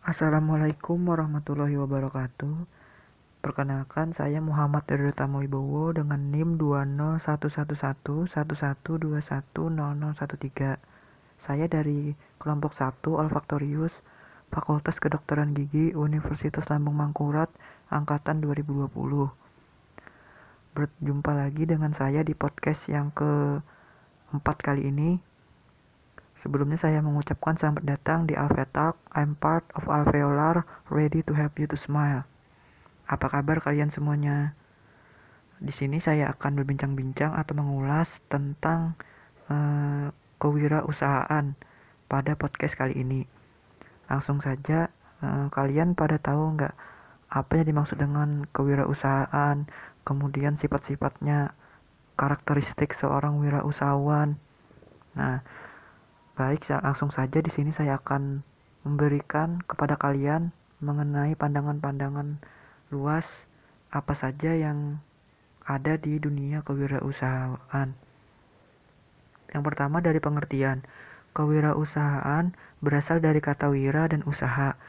Assalamualaikum warahmatullahi wabarakatuh. Perkenalkan, saya Muhammad Ridho Tamoibowo dengan NIM 2011111210013. Saya dari kelompok 1 Olfaktorius, Fakultas Kedokteran Gigi, Universitas Lambung Mangkurat, angkatan 2020. Berjumpa lagi dengan saya di podcast yang keempat kali ini. Sebelumnya saya mengucapkan selamat datang di Alvetalk. I'm part of Alveolar, ready to help you to smile. Apa kabar kalian semuanya? Di sini saya akan berbincang-bincang atau mengulas tentang uh, kewirausahaan pada podcast kali ini. Langsung saja, uh, kalian pada tahu nggak apa yang dimaksud dengan kewirausahaan, kemudian sifat-sifatnya, karakteristik seorang wirausahawan. Nah, Baik, langsung saja di sini saya akan memberikan kepada kalian mengenai pandangan-pandangan luas apa saja yang ada di dunia kewirausahaan. Yang pertama dari pengertian. Kewirausahaan berasal dari kata wira dan usaha.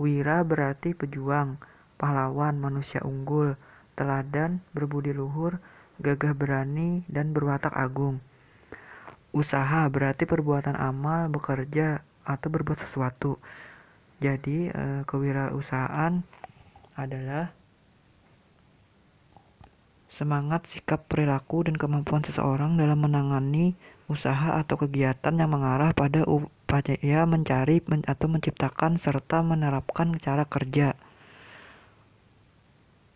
Wira berarti pejuang, pahlawan, manusia unggul, teladan, berbudi luhur, gagah berani, dan berwatak agung. Usaha berarti perbuatan amal, bekerja, atau berbuat sesuatu. Jadi, e, kewirausahaan adalah semangat, sikap, perilaku, dan kemampuan seseorang dalam menangani usaha atau kegiatan yang mengarah pada upaya mencari atau menciptakan serta menerapkan cara kerja.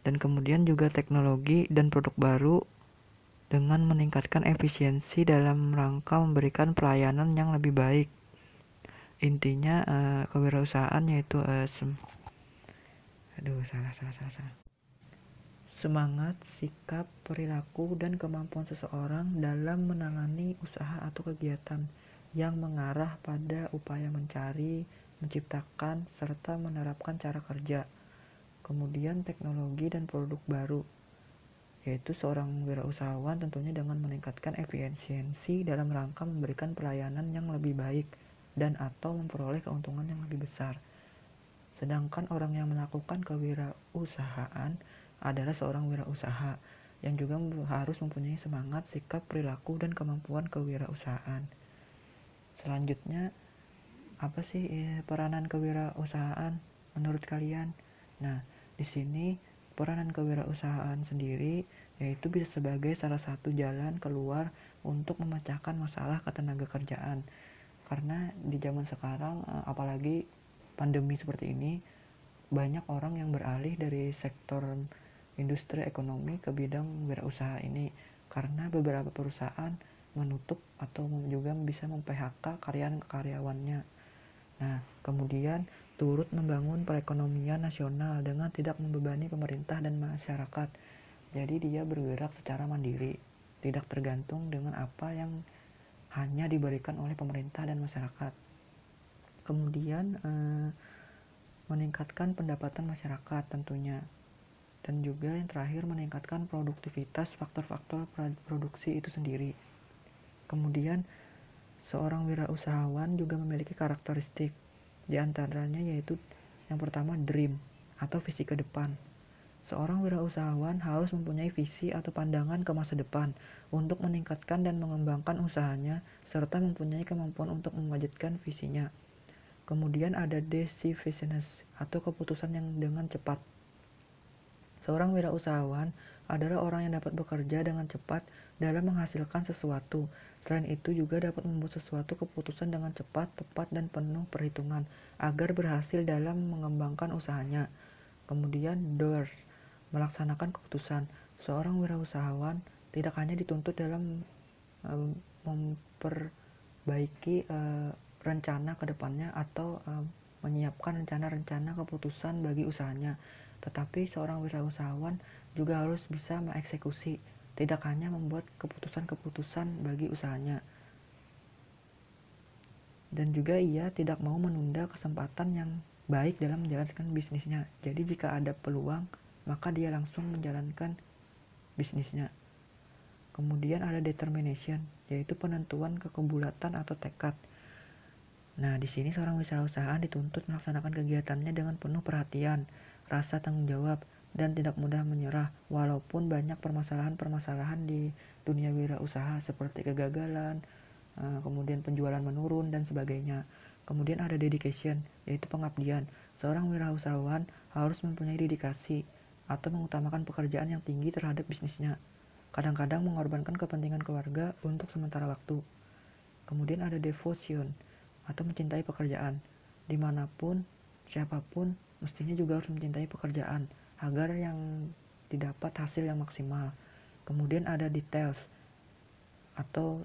Dan kemudian juga teknologi dan produk baru dengan meningkatkan efisiensi dalam rangka memberikan pelayanan yang lebih baik. Intinya uh, kewirausahaan yaitu uh, sem aduh salah salah salah salah. Semangat, sikap, perilaku, dan kemampuan seseorang dalam menangani usaha atau kegiatan yang mengarah pada upaya mencari, menciptakan, serta menerapkan cara kerja. Kemudian teknologi dan produk baru yaitu seorang wirausahawan tentunya dengan meningkatkan efisiensi dalam rangka memberikan pelayanan yang lebih baik dan atau memperoleh keuntungan yang lebih besar. Sedangkan orang yang melakukan kewirausahaan adalah seorang wirausaha yang juga harus mempunyai semangat, sikap, perilaku, dan kemampuan kewirausahaan. Selanjutnya, apa sih eh, peranan kewirausahaan menurut kalian? Nah, di sini Peranan kewirausahaan sendiri yaitu bisa sebagai salah satu jalan keluar untuk memecahkan masalah ketenaga kerjaan. Karena di zaman sekarang eh, apalagi pandemi seperti ini banyak orang yang beralih dari sektor industri ekonomi ke bidang wirausaha ini karena beberapa perusahaan menutup atau juga bisa mem-PHK karyawan-karyawannya. Nah, kemudian turut membangun perekonomian nasional dengan tidak membebani pemerintah dan masyarakat. Jadi dia bergerak secara mandiri, tidak tergantung dengan apa yang hanya diberikan oleh pemerintah dan masyarakat. Kemudian eh, meningkatkan pendapatan masyarakat tentunya. Dan juga yang terakhir meningkatkan produktivitas faktor-faktor produksi itu sendiri. Kemudian seorang wirausahawan juga memiliki karakteristik di antaranya yaitu yang pertama dream atau visi ke depan. Seorang wirausahawan harus mempunyai visi atau pandangan ke masa depan untuk meningkatkan dan mengembangkan usahanya serta mempunyai kemampuan untuk mewujudkan visinya. Kemudian ada decisiveness atau keputusan yang dengan cepat. Seorang wirausahawan adalah orang yang dapat bekerja dengan cepat dalam menghasilkan sesuatu. Selain itu juga dapat membuat sesuatu keputusan dengan cepat, tepat, dan penuh perhitungan agar berhasil dalam mengembangkan usahanya. Kemudian doers, melaksanakan keputusan. Seorang wirausahawan tidak hanya dituntut dalam um, memperbaiki uh, rencana ke depannya atau um, menyiapkan rencana-rencana keputusan bagi usahanya, tetapi seorang wirausahawan juga harus bisa mengeksekusi, tidak hanya membuat keputusan-keputusan bagi usahanya. Dan juga ia tidak mau menunda kesempatan yang baik dalam menjalankan bisnisnya. Jadi jika ada peluang, maka dia langsung menjalankan bisnisnya. Kemudian ada determination, yaitu penentuan kekebulatan atau tekad. Nah, di sini seorang wirausahaan dituntut melaksanakan kegiatannya dengan penuh perhatian, rasa tanggung jawab, dan tidak mudah menyerah walaupun banyak permasalahan-permasalahan di dunia wirausaha seperti kegagalan, eh, kemudian penjualan menurun dan sebagainya. Kemudian ada dedication, yaitu pengabdian. Seorang wirausahawan harus mempunyai dedikasi atau mengutamakan pekerjaan yang tinggi terhadap bisnisnya. Kadang-kadang mengorbankan kepentingan keluarga untuk sementara waktu. Kemudian ada devotion, atau mencintai pekerjaan. Di mana pun, siapa pun, mestinya juga harus mencintai pekerjaan agar yang didapat hasil yang maksimal. Kemudian ada details atau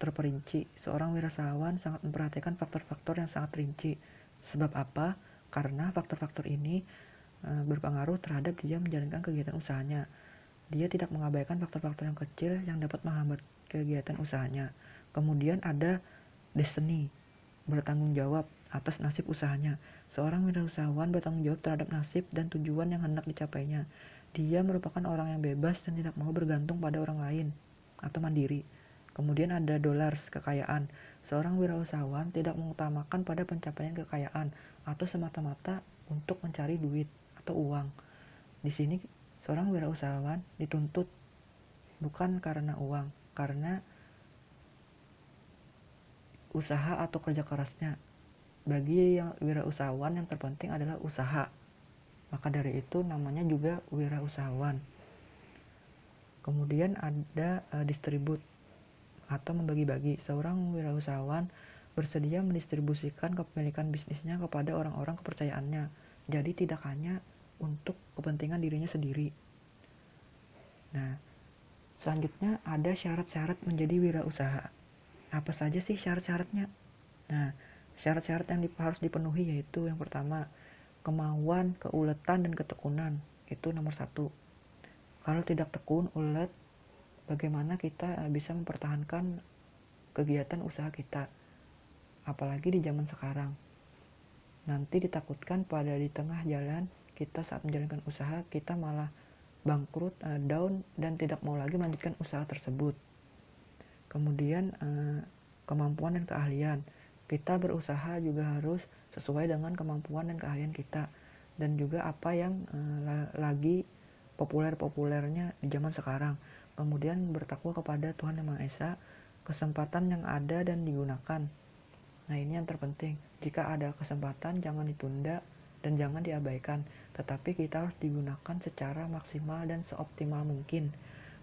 terperinci. Seorang wirausahawan sangat memperhatikan faktor-faktor yang sangat rinci. Sebab apa? Karena faktor-faktor ini e, berpengaruh terhadap dia menjalankan kegiatan usahanya. Dia tidak mengabaikan faktor-faktor yang kecil yang dapat menghambat kegiatan usahanya. Kemudian ada destiny bertanggung jawab atas nasib usahanya. Seorang wirausahawan bertanggung jawab terhadap nasib dan tujuan yang hendak dicapainya. Dia merupakan orang yang bebas dan tidak mau bergantung pada orang lain atau mandiri. Kemudian ada dollars, kekayaan. Seorang wirausahawan tidak mengutamakan pada pencapaian kekayaan atau semata-mata untuk mencari duit atau uang. Di sini seorang wirausahawan dituntut bukan karena uang, karena usaha atau kerja kerasnya. Bagi yang wirausahawan yang terpenting adalah usaha. Maka dari itu namanya juga wirausahawan. Kemudian ada uh, distribut atau membagi-bagi. Seorang wirausahawan bersedia mendistribusikan kepemilikan bisnisnya kepada orang-orang kepercayaannya. Jadi tidak hanya untuk kepentingan dirinya sendiri. Nah, selanjutnya ada syarat-syarat menjadi wirausaha apa saja sih syarat-syaratnya nah syarat-syarat yang harus dipenuhi yaitu yang pertama kemauan keuletan dan ketekunan. Itu nomor satu. Kalau tidak tekun ulet bagaimana kita eh, bisa mempertahankan kegiatan usaha kita? Apalagi di zaman sekarang. Nanti ditakutkan pada di tengah jalan kita saat menjalankan usaha kita malah bangkrut, uh, down dan tidak mau lagi melanjutkan usaha tersebut. Kemudian eh, kemampuan dan keahlian kita berusaha juga harus sesuai dengan kemampuan dan keahlian kita. Dan juga apa yang eh, lagi populer-populernya di zaman sekarang. Kemudian bertakwa kepada Tuhan Yang Maha Esa kesempatan yang ada dan digunakan. Nah ini yang terpenting. Jika ada kesempatan jangan ditunda dan jangan diabaikan. Tetapi kita harus digunakan secara maksimal dan seoptimal mungkin.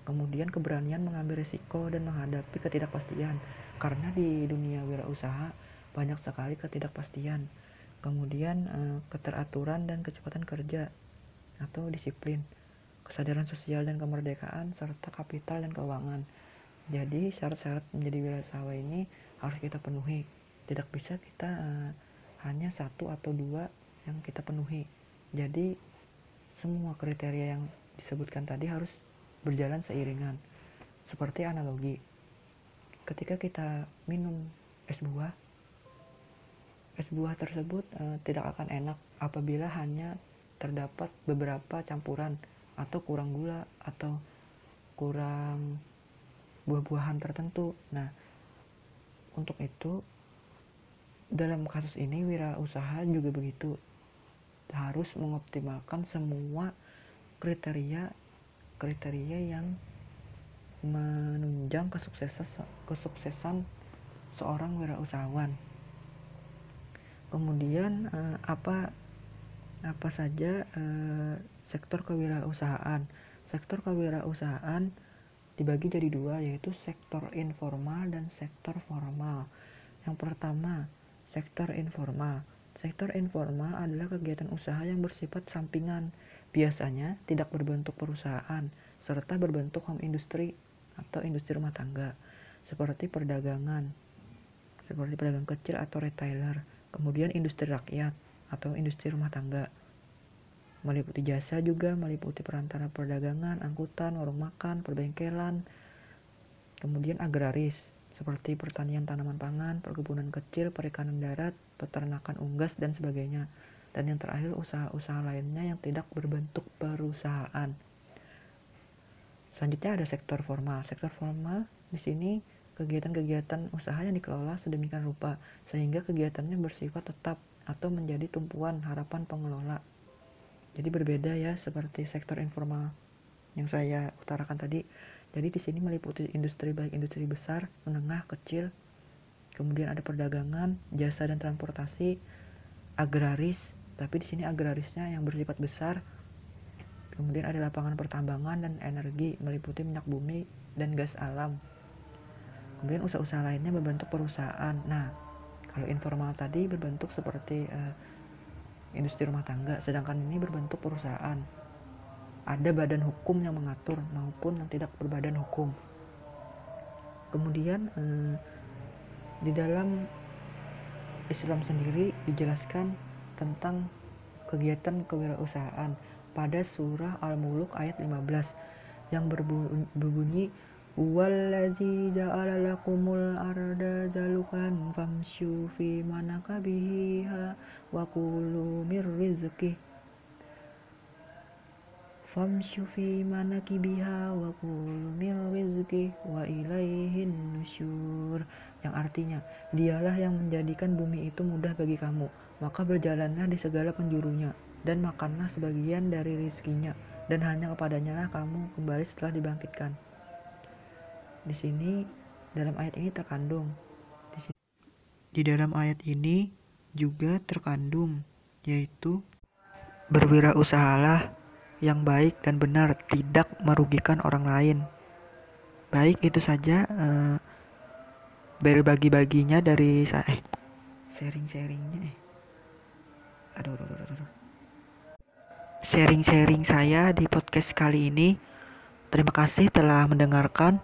Kemudian keberanian mengambil risiko dan menghadapi ketidakpastian. Karena di dunia wirausaha banyak sekali ketidakpastian. Kemudian eh, keteraturan dan kecepatan kerja atau disiplin kesadaran sosial dan kemerdekaan serta kapital dan keuangan. Jadi syarat-syarat menjadi wirausaha ini harus kita penuhi. Tidak bisa kita uh, hanya satu atau dua yang kita penuhi. Jadi semua kriteria yang disebutkan tadi harus berjalan seiringan. Seperti analogi, ketika kita minum es buah, es buah tersebut e, tidak akan enak apabila hanya terdapat beberapa campuran atau kurang gula atau kurang buah-buahan tertentu. Nah, untuk itu dalam kasus ini wirausaha juga begitu harus mengoptimalkan semua kriteria kriteria yang menunjang kesuksesan kesuksesan seorang wirausahawan. Kemudian eh, apa apa saja eh, sektor kewirausahaan? Sektor kewirausahaan dibagi jadi dua yaitu sektor informal dan sektor formal. Yang pertama, sektor informal. Sektor informal adalah kegiatan usaha yang bersifat sampingan biasanya tidak berbentuk perusahaan, serta berbentuk home industry atau industri rumah tangga, seperti perdagangan, seperti pedagang kecil atau retailer, kemudian industri rakyat atau industri rumah tangga, meliputi jasa juga meliputi perantara perdagangan, angkutan, warung makan, perbengkelan, kemudian agraris, seperti pertanian tanaman pangan, perkebunan kecil, perikanan darat, peternakan unggas, dan sebagainya dan yang terakhir usaha-usaha lainnya yang tidak berbentuk perusahaan. Selanjutnya ada sektor formal. Sektor formal di sini kegiatan-kegiatan usaha yang dikelola sedemikian rupa sehingga kegiatannya bersifat tetap atau menjadi tumpuan harapan pengelola. Jadi berbeda ya seperti sektor informal yang saya utarakan tadi. Jadi di sini meliputi industri baik industri besar, menengah, kecil, kemudian ada perdagangan, jasa dan transportasi, agraris, tapi di sini agrarisnya yang bersifat besar. Kemudian ada lapangan pertambangan dan energi meliputi minyak bumi dan gas alam. Kemudian usaha-usaha lainnya berbentuk perusahaan. Nah, kalau informal tadi berbentuk seperti uh, industri rumah tangga, sedangkan ini berbentuk perusahaan. Ada badan hukum yang mengatur maupun yang tidak berbadan hukum. Kemudian uh, di dalam Islam sendiri dijelaskan tentang kegiatan kewirausahaan pada surah Al-Muluk ayat 15 yang berbunyi Wallazi ja'ala lakumul arda zalukan famshu fi manakabiha wa kulu mir rizqih. Famshu fi manakibiha wa kulu mir rizqih wa ilaihin nusyur. Yang artinya dialah yang menjadikan bumi itu mudah bagi kamu. Maka berjalanlah di segala penjurunya dan makanlah sebagian dari rizkinya dan hanya kepadanya lah kamu kembali setelah dibangkitkan di sini dalam ayat ini terkandung. Di, sini, di dalam ayat ini juga terkandung yaitu berwirausahalah yang baik dan benar tidak merugikan orang lain. Baik itu saja eh, berbagi-baginya dari saya eh sharing-sharingnya eh. Aduh, aduh, aduh, aduh. sharing-sharing saya di podcast kali ini. Terima kasih telah mendengarkan